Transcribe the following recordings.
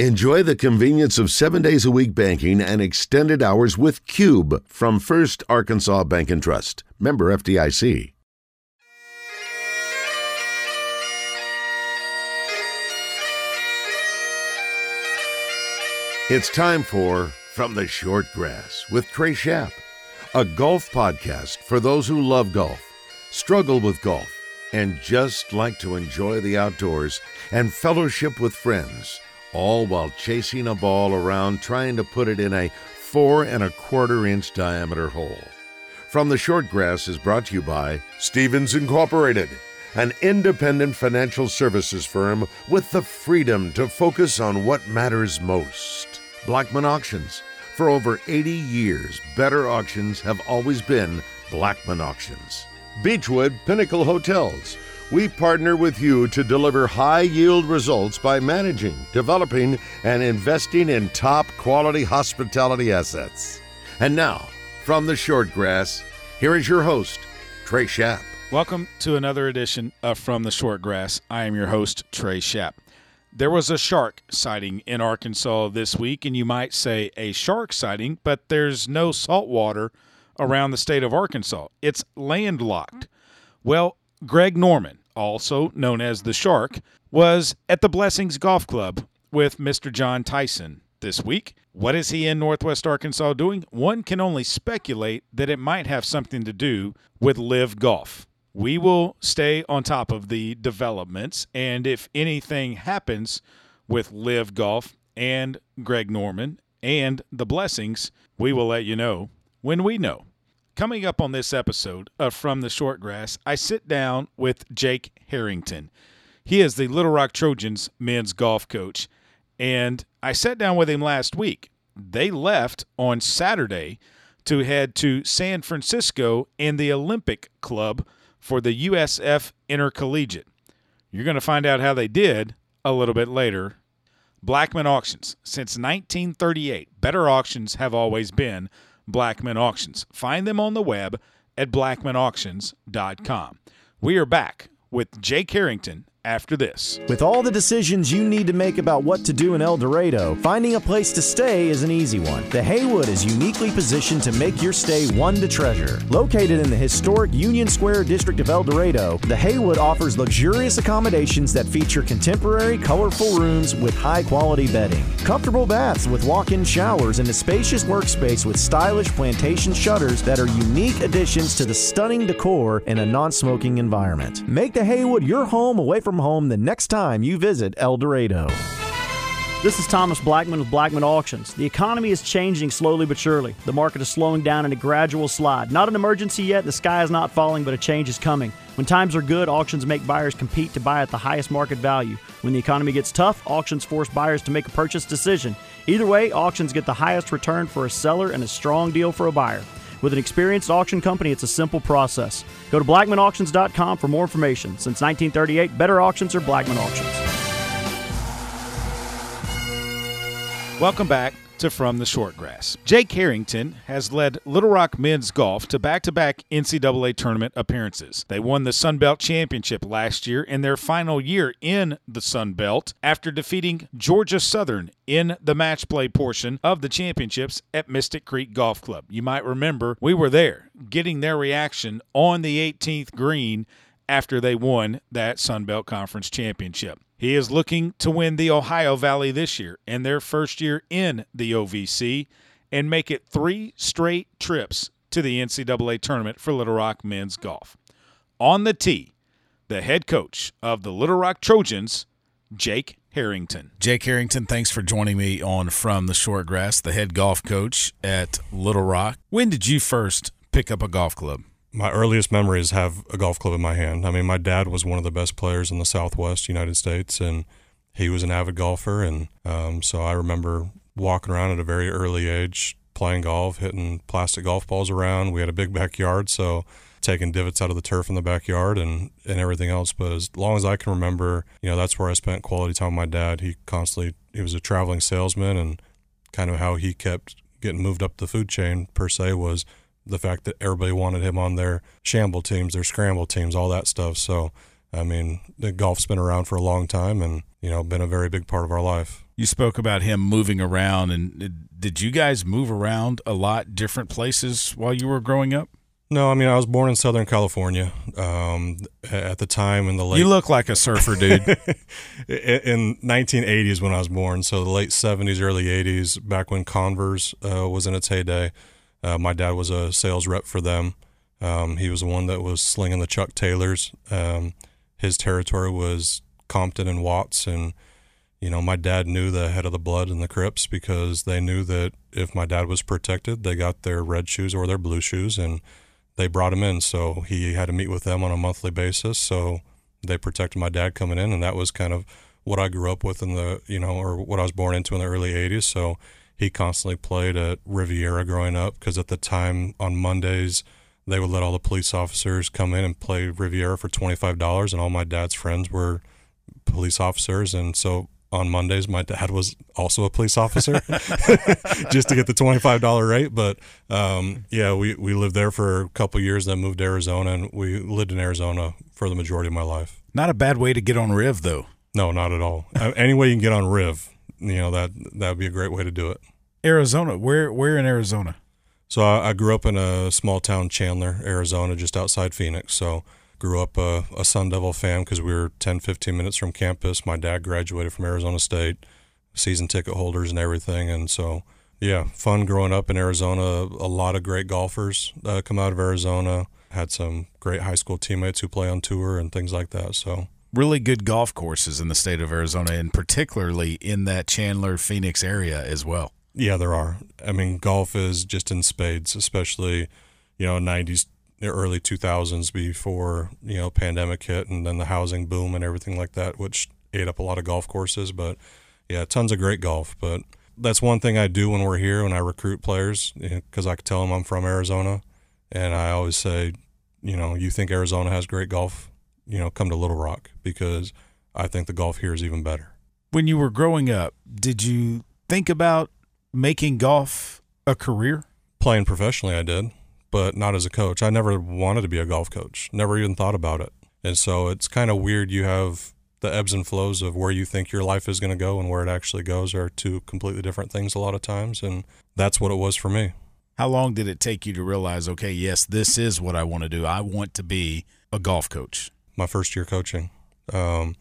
Enjoy the convenience of seven days a week banking and extended hours with Cube from First Arkansas Bank and Trust. Member FDIC. It's time for From the Short Grass with Trey Shapp, a golf podcast for those who love golf, struggle with golf, and just like to enjoy the outdoors and fellowship with friends all while chasing a ball around trying to put it in a four and a quarter inch diameter hole. From the Short Grass is brought to you by Stephens Incorporated, an independent financial services firm with the freedom to focus on what matters most. Blackman Auctions. For over 80 years, better auctions have always been Blackman Auctions. Beechwood Pinnacle Hotels we partner with you to deliver high yield results by managing, developing, and investing in top quality hospitality assets. And now, from the short grass, here is your host, Trey Shapp. Welcome to another edition of From the Short Grass. I am your host, Trey Shapp. There was a shark sighting in Arkansas this week, and you might say a shark sighting, but there's no salt water around the state of Arkansas. It's landlocked. Well, Greg Norman, also known as the Shark, was at the Blessings Golf Club with Mr. John Tyson this week. What is he in Northwest Arkansas doing? One can only speculate that it might have something to do with LIV Golf. We will stay on top of the developments, and if anything happens with LIV Golf and Greg Norman and the Blessings, we will let you know when we know. Coming up on this episode of From the Short Grass, I sit down with Jake Harrington. He is the Little Rock Trojans men's golf coach, and I sat down with him last week. They left on Saturday to head to San Francisco and the Olympic Club for the USF Intercollegiate. You're going to find out how they did a little bit later. Blackman Auctions. Since 1938, better auctions have always been Blackman Auctions. Find them on the web at blackmanauctions.com. We are back with Jake Harrington after this. With all the decisions you need to make about what to do in El Dorado, finding a place to stay is an easy one. The Haywood is uniquely positioned to make your stay one to treasure. Located in the historic Union Square district of El Dorado, the Haywood offers luxurious accommodations that feature contemporary, colorful rooms with high quality bedding, comfortable baths with walk in showers, and a spacious workspace with stylish plantation shutters that are unique additions to the stunning decor in a non smoking environment. Make the Haywood your home away from from home the next time you visit El Dorado. This is Thomas Blackman with Blackman Auctions. The economy is changing slowly but surely. The market is slowing down in a gradual slide. Not an emergency yet, the sky is not falling, but a change is coming. When times are good, auctions make buyers compete to buy at the highest market value. When the economy gets tough, auctions force buyers to make a purchase decision. Either way, auctions get the highest return for a seller and a strong deal for a buyer. With an experienced auction company, it's a simple process. Go to blackmanauctions.com for more information. Since 1938, better auctions are Blackman Auctions. Welcome back to From the Short Grass. Jake Harrington has led Little Rock men's golf to back to back NCAA tournament appearances. They won the Sun Belt Championship last year in their final year in the Sun Belt after defeating Georgia Southern in the match play portion of the championships at Mystic Creek Golf Club. You might remember we were there getting their reaction on the 18th green after they won that Sun Belt Conference championship. He is looking to win the Ohio Valley this year and their first year in the OVC and make it three straight trips to the NCAA tournament for Little Rock men's golf. On the tee, the head coach of the Little Rock Trojans, Jake Harrington. Jake Harrington, thanks for joining me on From the Short Grass, the head golf coach at Little Rock. When did you first pick up a golf club? My earliest memories have a golf club in my hand. I mean, my dad was one of the best players in the Southwest United States, and he was an avid golfer, and um, so I remember walking around at a very early age, playing golf, hitting plastic golf balls around. We had a big backyard, so taking divots out of the turf in the backyard and, and everything else. But as long as I can remember, you know, that's where I spent quality time with my dad. He constantly he was a traveling salesman, and kind of how he kept getting moved up the food chain per se was the fact that everybody wanted him on their shamble teams, their scramble teams, all that stuff. So, I mean, the golf's been around for a long time and, you know, been a very big part of our life. You spoke about him moving around, and did you guys move around a lot, different places while you were growing up? No, I mean I was born in Southern California. Um, at the time in the late, you look like a surfer, dude. in 1980s when I was born, so the late 70s, early 80s, back when Converse uh, was in its heyday. Uh, my dad was a sales rep for them. Um, he was the one that was slinging the Chuck Taylors. Um, his territory was Compton and Watts, and you know my dad knew the head of the blood and the Crips because they knew that if my dad was protected, they got their red shoes or their blue shoes, and they brought him in. So he had to meet with them on a monthly basis. So they protected my dad coming in, and that was kind of what I grew up with in the you know or what I was born into in the early '80s. So he constantly played at Riviera growing up because at the time on Mondays they would let all the police officers come in and play Riviera for twenty five dollars, and all my dad's friends were police officers, and so on Mondays my dad was also a police officer just to get the twenty five dollar rate. But um, yeah, we we lived there for a couple years, then moved to Arizona, and we lived in Arizona for the majority of my life. Not a bad way to get on Riv, though. No, not at all. Any way you can get on Riv, you know that that would be a great way to do it. Arizona, where where in Arizona? So I, I grew up in a small town, Chandler, Arizona, just outside Phoenix. So grew up a, a Sun Devil fan because we were 10, 15 minutes from campus. My dad graduated from Arizona State, season ticket holders and everything, and so yeah, fun growing up in Arizona. A lot of great golfers uh, come out of Arizona. Had some great high school teammates who play on tour and things like that. So really good golf courses in the state of Arizona, and particularly in that Chandler Phoenix area as well. Yeah, there are. I mean, golf is just in spades, especially you know '90s, early 2000s before you know pandemic hit, and then the housing boom and everything like that, which ate up a lot of golf courses. But yeah, tons of great golf. But that's one thing I do when we're here when I recruit players because you know, I can tell them I'm from Arizona, and I always say, you know, you think Arizona has great golf, you know, come to Little Rock because I think the golf here is even better. When you were growing up, did you think about making golf a career? Playing professionally, I did, but not as a coach. I never wanted to be a golf coach, never even thought about it. And so it's kind of weird. You have the ebbs and flows of where you think your life is going to go and where it actually goes are two completely different things a lot of times. And that's what it was for me. How long did it take you to realize, okay, yes, this is what I want to do? I want to be a golf coach. My first year coaching. Um,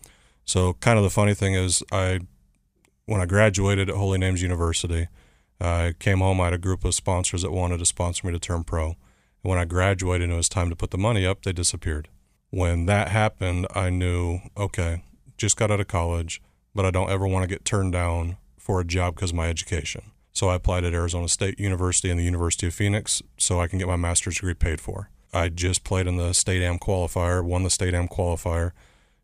so, kind of the funny thing is, I when I graduated at Holy Names University, I came home. I had a group of sponsors that wanted to sponsor me to turn pro. And when I graduated and it was time to put the money up, they disappeared. When that happened, I knew, okay, just got out of college, but I don't ever want to get turned down for a job because of my education. So I applied at Arizona State University and the University of Phoenix so I can get my master's degree paid for. I just played in the state am qualifier, won the state am qualifier,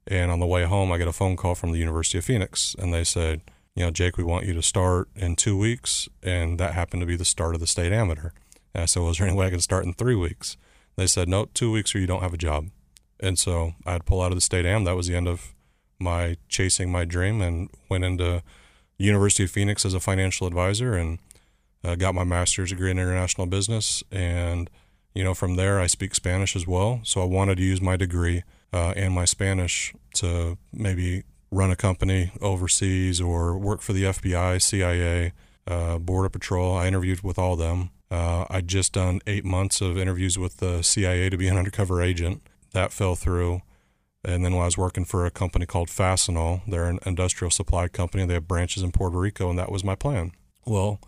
and on the way home I get a phone call from the University of Phoenix and they said, you know, Jake, we want you to start in two weeks. And that happened to be the start of the state amateur. And I said, well, there any way I can start in three weeks? They said, no, two weeks or you don't have a job. And so I'd pull out of the state am. That was the end of my chasing my dream and went into University of Phoenix as a financial advisor and uh, got my master's degree in international business. And, you know, from there I speak Spanish as well. So I wanted to use my degree uh, and my Spanish to maybe run a company overseas or work for the FBI, CIA, uh, Border Patrol. I interviewed with all them. Uh, I'd just done eight months of interviews with the CIA to be an undercover agent. That fell through. And then I was working for a company called Fastenal, they're an industrial supply company. They have branches in Puerto Rico, and that was my plan. Well,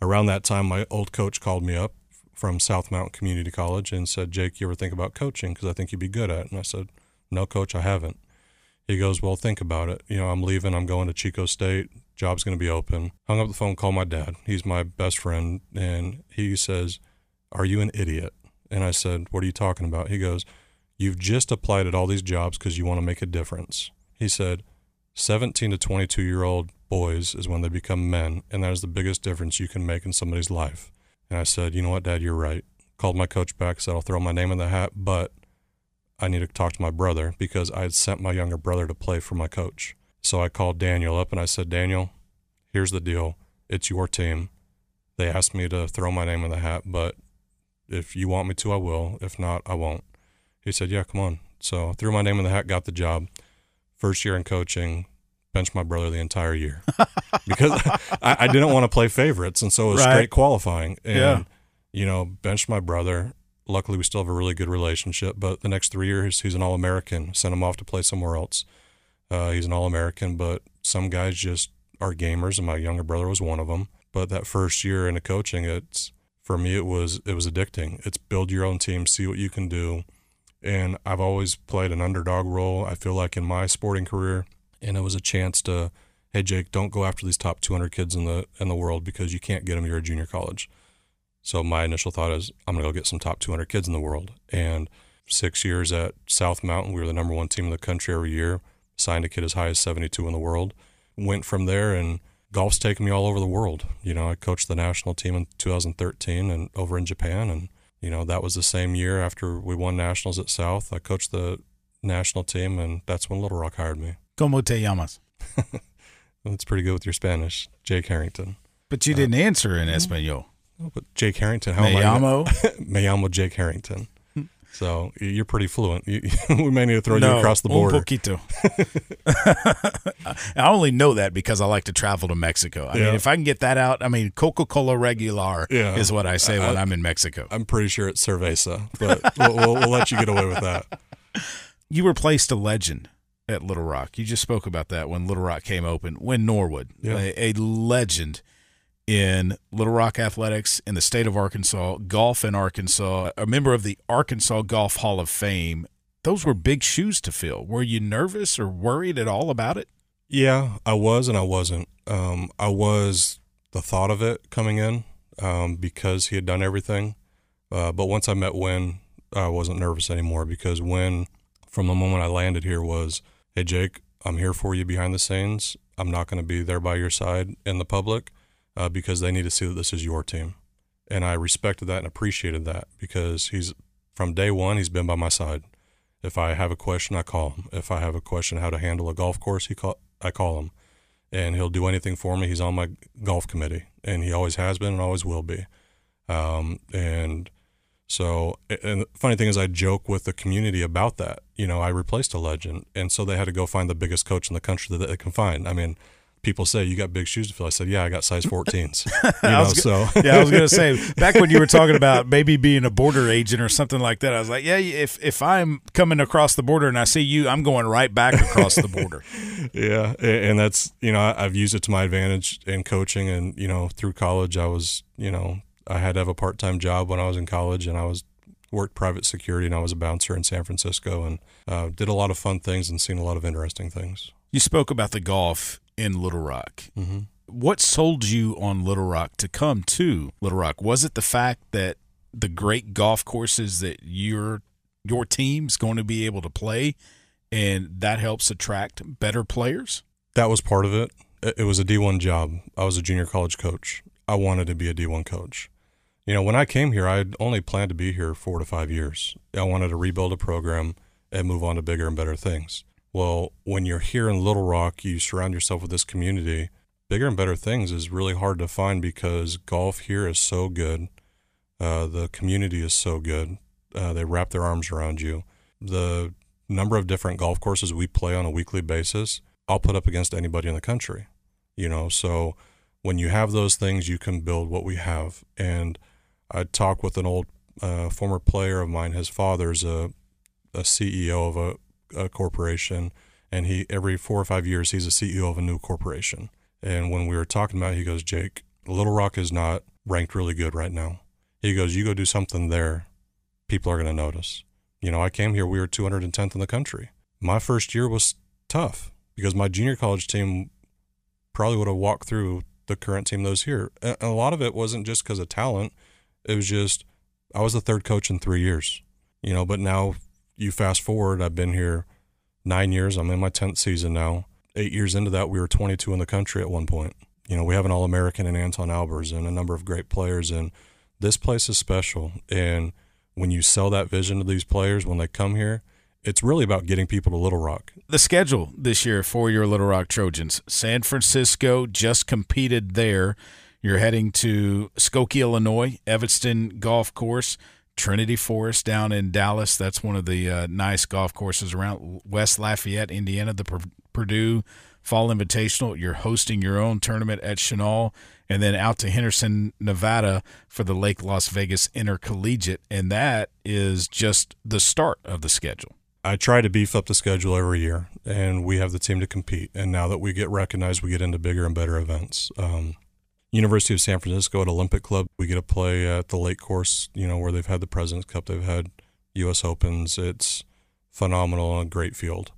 around that time, my old coach called me up from South Mountain Community College and said, Jake, you ever think about coaching? Because I think you'd be good at it. And I said, No, coach, I haven't. He goes, Well, think about it. You know, I'm leaving. I'm going to Chico State. Job's going to be open. Hung up the phone, called my dad. He's my best friend. And he says, Are you an idiot? And I said, What are you talking about? He goes, You've just applied at all these jobs because you want to make a difference. He said, 17 to 22 year old boys is when they become men, and that is the biggest difference you can make in somebody's life. And I said, You know what, Dad, you're right. Called my coach back, said, I'll throw my name in the hat, but I need to talk to my brother because I had sent my younger brother to play for my coach. So I called Daniel up and I said, Daniel, here's the deal. It's your team. They asked me to throw my name in the hat, but if you want me to, I will. If not, I won't. He said, Yeah, come on. So I threw my name in the hat, got the job. First year in coaching, benched my brother the entire year because I, I, didn't want to play favorites, and so it was right. straight qualifying. And yeah. you know, benched my brother. Luckily, we still have a really good relationship. But the next three years, he's an All American. Sent him off to play somewhere else. Uh, he's an All American, but some guys just are gamers, and my younger brother was one of them. But that first year into coaching, it's for me, it was it was addicting. It's build your own team, see what you can do, and I've always played an underdog role. I feel like in my sporting career, and it was a chance to, hey Jake, don't go after these top 200 kids in the in the world because you can't get them. You're a junior college. So my initial thought is I'm gonna go get some top 200 kids in the world. And six years at South Mountain, we were the number one team in the country every year. Signed a kid as high as 72 in the world. Went from there and golf's taken me all over the world. You know, I coached the national team in 2013 and over in Japan, and you know that was the same year after we won nationals at South. I coached the national team, and that's when Little Rock hired me. ¿Cómo te llamas? that's pretty good with your Spanish, Jake Harrington. But you didn't uh, answer in Espanol. but Jake Harrington, how Me am llamo? I? Me llamo Jake Harrington. So you're pretty fluent. You, we may need to throw no, you across the border. Un poquito. I only know that because I like to travel to Mexico. I yeah. mean, if I can get that out, I mean, Coca Cola regular yeah. is what I say when I, am in Mexico. I'm pretty sure it's cerveza, but we'll, we'll, we'll let you get away with that. You replaced a legend at Little Rock. You just spoke about that when Little Rock came open. Win Norwood, yeah. a, a legend in Little Rock Athletics in the state of Arkansas, golf in Arkansas, a member of the Arkansas Golf Hall of Fame. Those were big shoes to fill. Were you nervous or worried at all about it? Yeah, I was and I wasn't. Um, I was the thought of it coming in um, because he had done everything. Uh, but once I met Win, I wasn't nervous anymore because Win, from the moment I landed here, was, hey, Jake, I'm here for you behind the scenes. I'm not going to be there by your side in the public uh, because they need to see that this is your team. And I respected that and appreciated that because he's from day one, he's been by my side. If I have a question, I call him. If I have a question how to handle a golf course, he call, I call him. And he'll do anything for me. He's on my golf committee, and he always has been and always will be. Um, and so, and the funny thing is, I joke with the community about that. You know, I replaced a legend, and so they had to go find the biggest coach in the country that they can find. I mean, people say you got big shoes to fill. I said, yeah, I got size 14s. You know, so yeah, I was gonna say back when you were talking about maybe being a border agent or something like that. I was like, yeah, if if I'm coming across the border and I see you, I'm going right back across the border. yeah, and that's you know I've used it to my advantage in coaching, and you know through college I was you know I had to have a part time job when I was in college, and I was worked private security, and I was a bouncer in San Francisco, and uh, did a lot of fun things and seen a lot of interesting things. You spoke about the golf in Little Rock. Mm-hmm. What sold you on Little Rock to come to Little Rock? Was it the fact that the great golf courses that your your team's going to be able to play, and that helps attract better players? That was part of it. It was a D1 job. I was a junior college coach. I wanted to be a D1 coach. You know, when I came here, I only planned to be here four to five years. I wanted to rebuild a program and move on to bigger and better things. Well, when you're here in Little Rock, you surround yourself with this community. Bigger and better things is really hard to find because golf here is so good. Uh, the community is so good. Uh, they wrap their arms around you. The number of different golf courses we play on a weekly basis, I'll put up against anybody in the country. You know, so when you have those things, you can build what we have. And I talked with an old uh, former player of mine. His father's a, a CEO of a a corporation, and he every four or five years he's a CEO of a new corporation. And when we were talking about, it, he goes, Jake, Little Rock is not ranked really good right now. He goes, you go do something there, people are going to notice. You know, I came here, we were 210th in the country. My first year was tough because my junior college team probably would have walked through the current team that was here. And a lot of it wasn't just because of talent. It was just I was the third coach in three years, you know. But now you fast forward, I've been here nine years. I'm in my 10th season now. Eight years into that, we were 22 in the country at one point. You know, we have an All American and Anton Albers and a number of great players. And this place is special. And when you sell that vision to these players when they come here, it's really about getting people to Little Rock. The schedule this year for your Little Rock Trojans San Francisco just competed there. You're heading to Skokie, Illinois, Evanston Golf Course. Trinity Forest down in Dallas. That's one of the uh, nice golf courses around West Lafayette, Indiana. The Purdue Fall Invitational. You're hosting your own tournament at Chenal, and then out to Henderson, Nevada for the Lake Las Vegas Intercollegiate. And that is just the start of the schedule. I try to beef up the schedule every year, and we have the team to compete. And now that we get recognized, we get into bigger and better events. Um, University of San Francisco at Olympic Club, we get to play at the lake course, you know, where they've had the President's Cup, they've had U.S. Opens. It's phenomenal and a great field.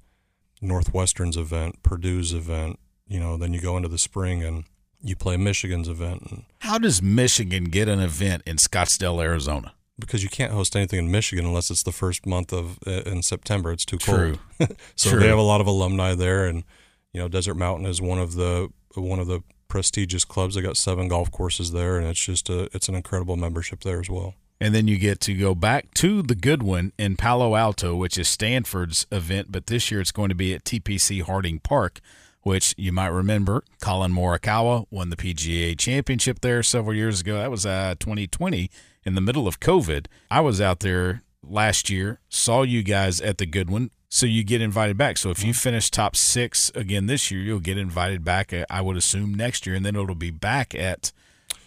Northwestern's event, Purdue's event, you know, then you go into the spring and you play Michigan's event. And How does Michigan get an event in Scottsdale, Arizona? because you can't host anything in Michigan unless it's the first month of uh, in September. It's too cold. True. cold. so True. they have a lot of alumni there, and you know, Desert Mountain is one of the one of the prestigious clubs. They got seven golf courses there, and it's just a it's an incredible membership there as well. And then you get to go back to the good one in Palo Alto, which is Stanford's event, but this year it's going to be at TPC Harding Park, which you might remember Collin Morikawa won the PGA Championship there several years ago. That was uh, 2020 in the middle of COVID. I was out there last year, saw you guys at the good one, so you get invited back. So if you finish top six again this year, you'll get invited back. uh, I would assume next year, and then it'll be back at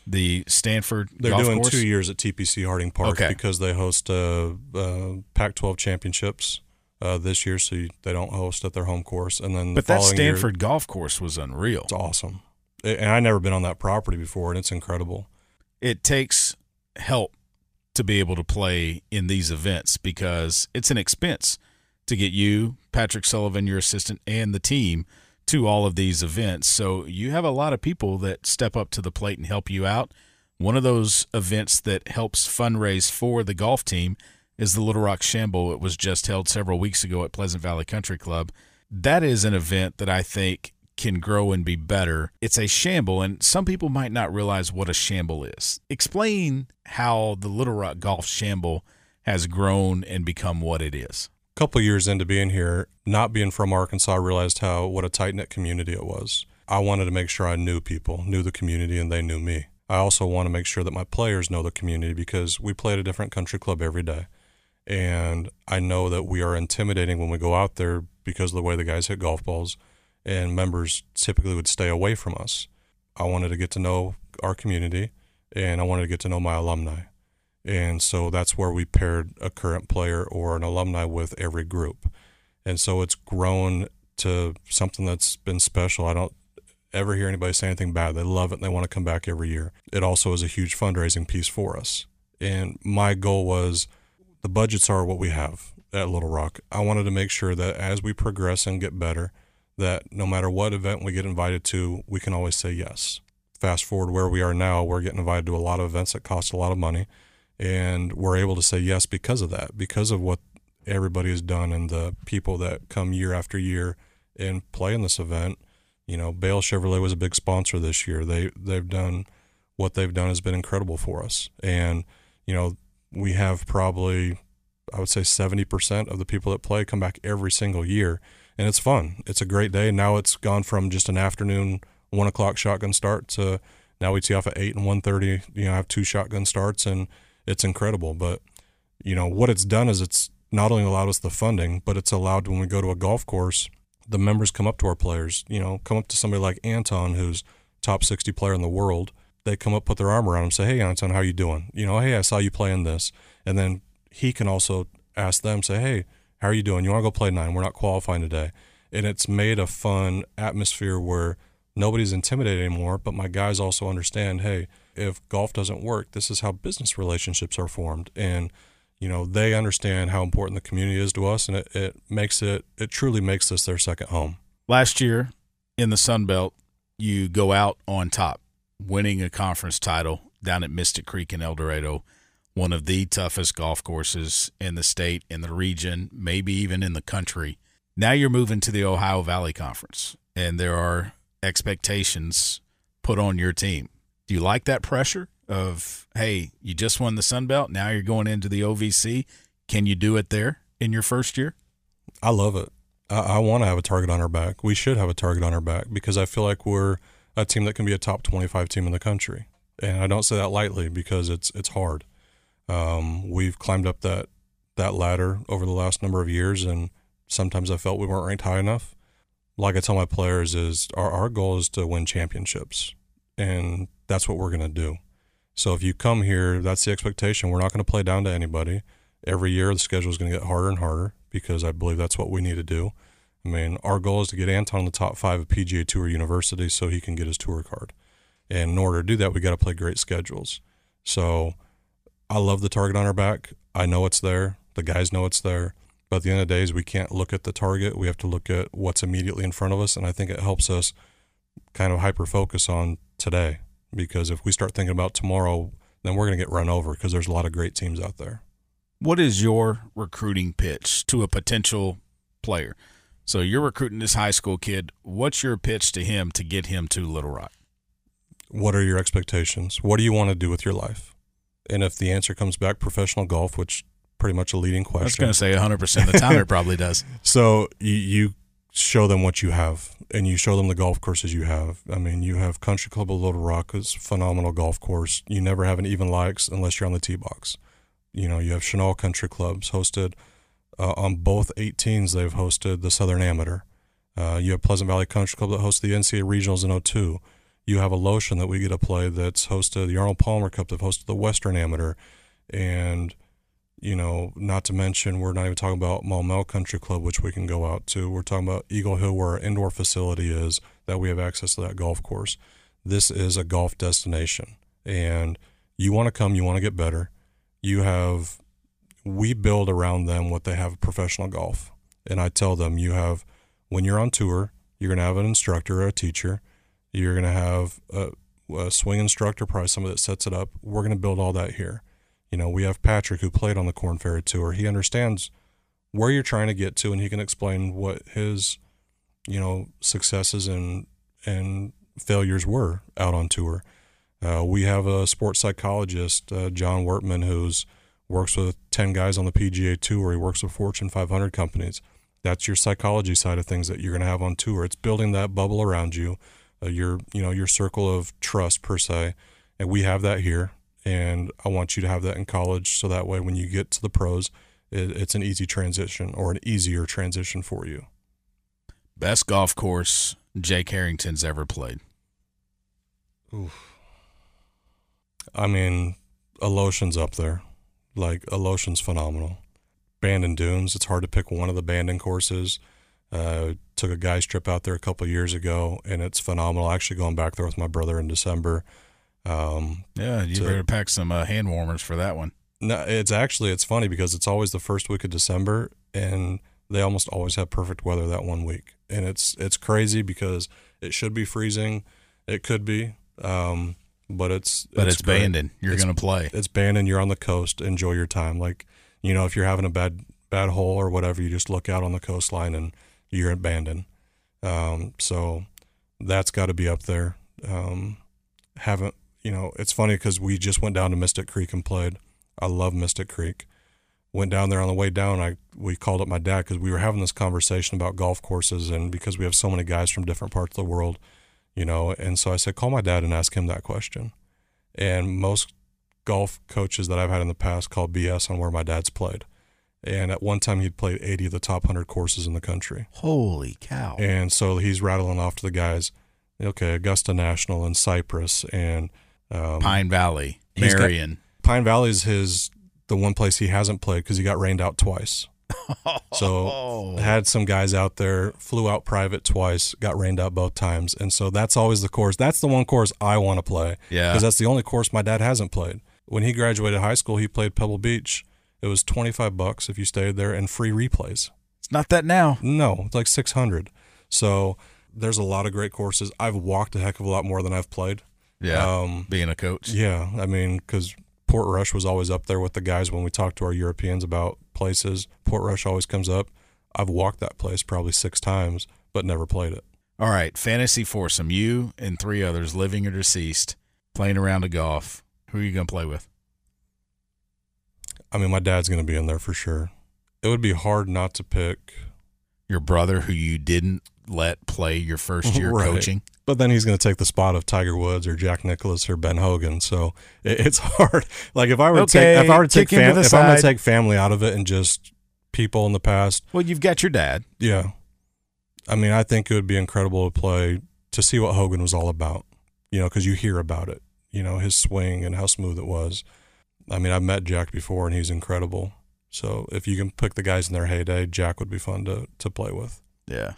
the Stanford. They're golf doing course. two years at TPC Harding Park Okay. because they host uh, uh, Pac-12 championships uh, this year, so you, they don't host at their home course. And then But the that following year- Stanford golf course was unreal. it's awesome. And I never been on that property before, and it's incredible. It takes help to be able to play in these events because it's an expense to get you, Patrick Sullivan, your assistant, and the team to all of these events. So you have a lot of people that step up to the plate and help you out. One of those events that helps fundraise for the golf team is the Little Rock Shamble. It was just held several weeks ago at Pleasant Valley Country Club. That is an event that I think can grow and be better. It's a shamble, and some people might not realize what a shamble is. Explain how the Little Rock Golf Shamble has grown and become what it is. Couple years into being here, not being from Arkansas, I realized how what a tight knit community it was. I wanted to make sure I knew people, knew the community, and they knew me. I also want to make sure that my players know the community because we play at a different country club every day. And I know that we are intimidating when we go out there because of the way the guys hit golf balls, and members typically would stay away from us. I wanted to get to know our community, and I wanted to get to know my alumni. And so that's where we paired a current player or an alumni with every group. And so it's grown to something that's been special. I don't ever hear anybody say anything bad. They love it and they want to come back every year. It also is a huge fundraising piece for us. And my goal was the budgets are what we have at Little Rock. I wanted to make sure that as we progress and get better, that no matter what event we get invited to, we can always say yes. Fast forward where we are now, we're getting invited to a lot of events that cost a lot of money and we're able to say yes because of that, because of what everybody has done and the people that come year after year and play in this event. You know, Bale Chevrolet was a big sponsor this year. They they've done what they've done has been incredible for us, and you know we have probably I would say seventy percent of the people that play come back every single year, and it's fun. It's a great day. Now it's gone from just an afternoon one o'clock shotgun start to now we tee off at eight and one thirty. You know, I have two shotgun starts and it's incredible. But you know what it's done is it's not only allowed us the funding, but it's allowed when we go to a golf course, the members come up to our players. You know, come up to somebody like Anton, who's top sixty player in the world. They come up, put their arm around him, say, "Hey, Anton, how you doing? You know, hey, I saw you playing this," and then he can also ask them, say, "Hey, how are you doing? You want to go play nine? We're not qualifying today." And it's made a fun atmosphere where nobody's intimidated anymore. But my guys also understand, hey, if golf doesn't work, this is how business relationships are formed, and you know they understand how important the community is to us, and it, it makes it it truly makes this their second home. Last year in the Sun Belt, you go out on top, winning a conference title down at Mystic Creek in El Dorado, one of the toughest golf courses in the state, in the region, maybe even in the country. Now you're moving to the Ohio Valley Conference, and there are expectations put on your team. Do you like that pressure of, hey, you just won the Sun Belt, now you're going into the OVC? Can you do it there in your first year? I love it. I, I want to have a target on our back. We should have a target on our back because I feel like we're a team that can be a top 25 team in the country. And I don't say that lightly because it's it's hard. Um, we've climbed up that that ladder over the last number of years, and sometimes I felt we weren't ranked high enough. like I tell my players, is our, our goal is to win championships. And that's what we're going to do. So if you come here, that's the expectation. We're not going to play down to anybody. Every year, the schedule is going to get harder and harder because I believe that's what we need to do. I mean, our goal is to get Anton in the top five of PGA Tour University so he can get his tour card. And in order to do that, we got to play great schedules. So I love the target on our back. I know it's there. The guys know it's there. But at the end of the days, we can't look at the target. We have to look at what's immediately in front of us. And I think it helps us kind of hyper focus on today because if we start thinking about tomorrow, then we're going to get run over because there's a lot of great teams out there. What is your recruiting pitch to a potential player? So you're recruiting this high school kid. What's your pitch to him to get him to Little Rock? What are your expectations? What do you want to do with your life? And if the answer comes back professional golf, which pretty much a leading question. I was going to say 100% of the time it probably does. So you, you show them what you have and you show them the golf courses you have. I mean, you have Country Club of Little Rock is phenomenal golf course. You never have an even likes unless you're on the tee box. You know, you have Chenal Country Clubs hosted uh, on both 18s. They've hosted the Southern Amateur. Uh, you have Pleasant Valley Country Club that hosts the NCAA Regionals in 02. You have Alotian that we get to play that's hosted the Arnold Palmer Cup that hosted the Western Amateur, and you know, not to mention, we're not even talking about Maumelle Country Club, which we can go out to. We're talking about Eagle Hill, where our indoor facility is, that we have access to that golf course. This is a golf destination. And you want to come, you want to get better. You have, we build around them what they have professional golf. And I tell them, you have, when you're on tour, you're going to have an instructor or a teacher. You're going to have a, a swing instructor, probably somebody that sets it up. We're going to build all that here you know, we have Patrick who played on the Korn Ferry Tour. He understands where you're trying to get to, and he can explain what his, you know, successes and and failures were out on tour. Uh, we have a sports psychologist, uh, John Wortman, who's works with ten guys on the PGA Tour. He works with Fortune 500 companies. That's your psychology side of things that you're going to have on tour. It's building that bubble around you, uh, your you know your circle of trust per se, and we have that here and I want you to have that in college so that way when you get to the pros, it, it's an easy transition or an easier transition for you. Best golf course Jake Harrington's ever played. Oof. I mean, Alotian's up there. Like Alotian's phenomenal. Bandon Dunes, it's hard to pick one of the Bandon courses. Uh, took a guy's trip out there a couple years ago, and it's phenomenal. Actually, going back there with my brother in December. Um, yeah, you to, better pack some uh, hand warmers for that one. No, it's actually it's funny because it's always the first week of December, and they almost always have perfect weather that one week, and it's it's crazy because it should be freezing, it could be, um, but it's but it's, it's Bandon. You're gonna play. It's Bandon. You're on the coast. Enjoy your time. Like you know, if you're having a bad bad hole or whatever, you just look out on the coastline and you're at Bandon. Um, so that's got to be up there. Um, haven't you know, it's funny because we just went down to Mystic Creek and played. I love Mystic Creek. Went down there on the way down. I we called up my dad because we were having this conversation about golf courses and because we have so many guys from different parts of the world, you know. And so I said, call my dad and ask him that question. And most golf coaches that I've had in the past called BS on where my dad's played. And at one time, he'd played 80 of the top 100 courses in the country. Holy cow. And so he's rattling off to the guys, okay, Augusta National and Cypress and um, Pine Valley, Merion. Got, Pine Valley is his the one place he hasn't played because he got rained out twice. so had some guys out there, flew out private twice, got rained out both times, and so that's always the course. That's the one course I want to play. Yeah, because that's the only course my dad hasn't played. When he graduated high school, he played Pebble Beach. It was twenty five bucks if you stayed there and free replays. It's not that now. No, it's like six hundred. So there's a lot of great courses. I've walked a heck of a lot more than I've played. Yeah, um, being a coach. Yeah, I mean, because Portrush was always up there with the guys when we talk to our Europeans about places. Portrush always comes up. I've walked that place probably six times, but never played it. All right, fantasy foursome. You and three others, living or deceased, playing around a golf. Who are you going to play with? I mean, my dad's going to be in there for sure. It would be hard not to pick your brother, who you didn't let play your first year right. coaching. But then he's going to take the spot of Tiger Woods or Jack Nicklaus or Ben Hogan. So it's hard. Like if I were okay, to take, if I were to take fam- if I'm going to take family out of it and just people in the past. Well, you've got your dad. Yeah. I mean, I think it would be incredible to play to see what Hogan was all about. You know, because you hear about it. You know, his swing and how smooth it was. I mean, I've met Jack before, and he's incredible. So if you can pick the guys in their heyday, Jack would be fun to to play with. Yeah,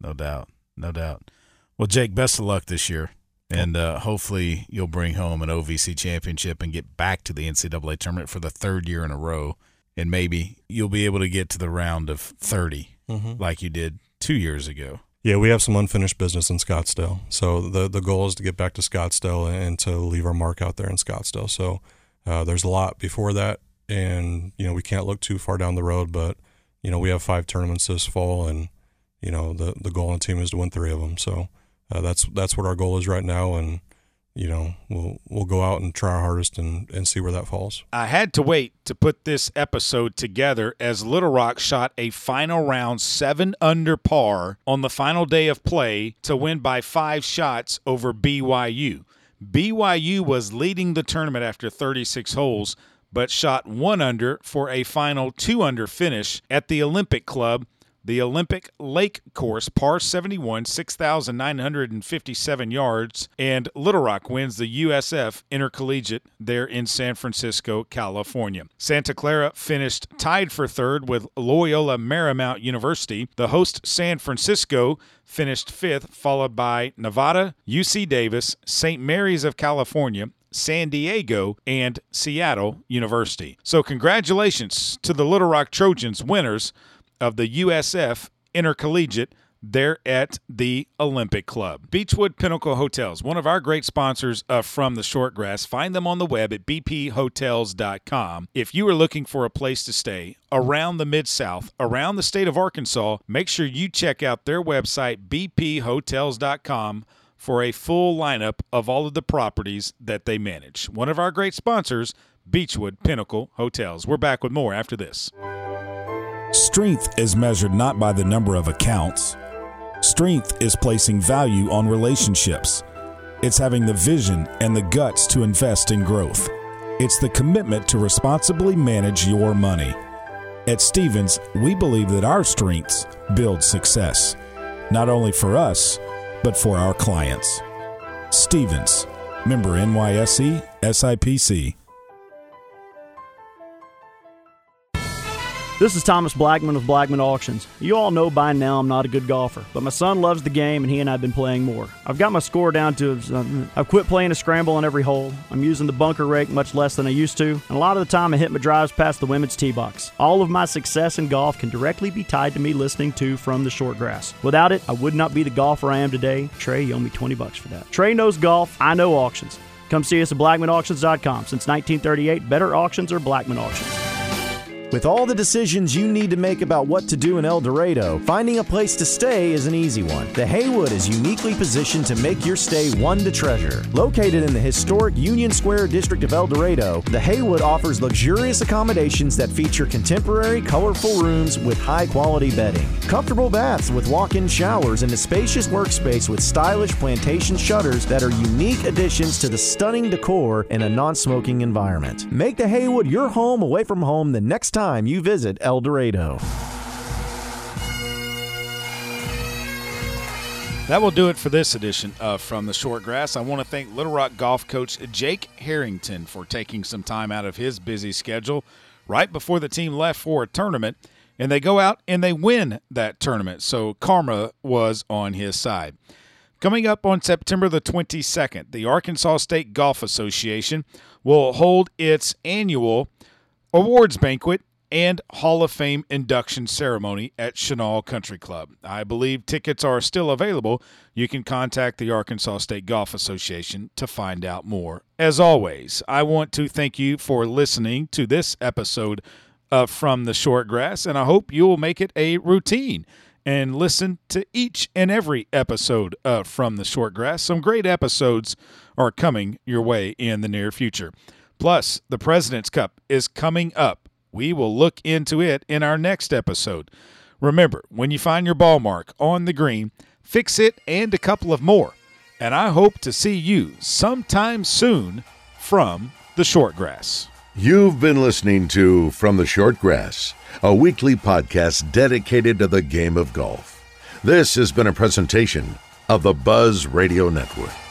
no doubt, no doubt. Well, Jake, best of luck this year, and uh, hopefully you'll bring home an OVC championship and get back to the NCAA tournament for the third year in a row, and maybe you'll be able to get to the round of 30 Mm-hmm. like you did two years ago. Yeah, we have some unfinished business in Scottsdale. So the the goal is to get back to Scottsdale and to leave our mark out there in Scottsdale. So uh, there's a lot before that, and you know we can't look too far down the road. But you know we have five tournaments this fall, and you know the the goal on the team is to win three of them. So uh, that's that's what our goal is right now, and you know we'll we'll go out and try our hardest and and see where that falls. I had to wait to put this episode together as Little Rock shot a final round seven under par on the final day of play to win by five shots over BYU. BYU was leading the tournament after 36 holes, but shot one under for a final two under finish at the Olympic Club the Olympic Lake Course, par 71, 6,957 yards, and Little Rock wins the USF Intercollegiate there in San Francisco, California. Santa Clara finished tied for third with Loyola Marymount University. The host, San Francisco, finished fifth, followed by Nevada, UC Davis, St. Mary's of California, San Diego, and Seattle University. So, congratulations to the Little Rock Trojans winners of the USF Intercollegiate there at the Olympic Club. Beechwood Pinnacle Hotels, one of our great sponsors from the Shortgrass. Find them on the web at bphotels.com. If you are looking for a place to stay around the Mid South, around the state of Arkansas, make sure you check out their website, bphotels.com for a full lineup of all of the properties that they manage. One of our great sponsors, Beechwood Pinnacle Hotels. We're back with more after this. Strength is measured not by the number of accounts. Strength is placing value on relationships. It's having the vision and the guts to invest in growth. It's the commitment to responsibly manage your money. At Stephens, we believe that our strengths build success, not only for us, but for our clients. Stephens, member NYSE, SIPC. This is Thomas Blackman with Blackman Auctions. You all know by now I'm not a good golfer, but my son loves the game and he and I have been playing more. I've got my score down to, uh, I've quit playing a scramble on every hole. I'm using the bunker rake much less than I used to, and a lot of the time I hit my drives past the women's tee box. All of my success in golf can directly be tied to me listening to From the Short Grass. Without it, I would not be the golfer I am today. Trey, you owe me 20 bucks for that. Trey knows golf, I know auctions. Come see us at blackmanauctions.com. Since 1938, better auctions are Blackman Auctions. With all the decisions you need to make about what to do in El Dorado, finding a place to stay is an easy one. The Haywood is uniquely positioned to make your stay one to treasure. Located in the historic Union Square district of El Dorado, the Haywood offers luxurious accommodations that feature contemporary, colorful rooms with high quality bedding, comfortable baths with walk in showers, and a spacious workspace with stylish plantation shutters that are unique additions to the stunning decor in a non smoking environment. Make the Haywood your home away from home the next time you visit El Dorado. That will do it for this edition of From the Short Grass. I want to thank Little Rock golf coach Jake Harrington for taking some time out of his busy schedule right before the team left for a tournament. And they go out and they win that tournament. So karma was on his side. Coming up on September the 22nd, the Arkansas State Golf Association will hold its annual awards banquet and Hall of Fame induction ceremony at Chenal Country Club. I believe tickets are still available. You can contact the Arkansas State Golf Association to find out more. As always, I want to thank you for listening to this episode of From the Short Grass, and I hope you will make it a routine and listen to each and every episode of From the Short Grass. Some great episodes are coming your way in the near future. Plus, the President's Cup is coming up. We will look into it in our next episode. Remember, when you find your ball mark on the green, fix it and a couple of more. And I hope to see you sometime soon from the short grass. You've been listening to From the Short Grass, a weekly podcast dedicated to the game of golf. This has been a presentation of the Buzz Radio Network.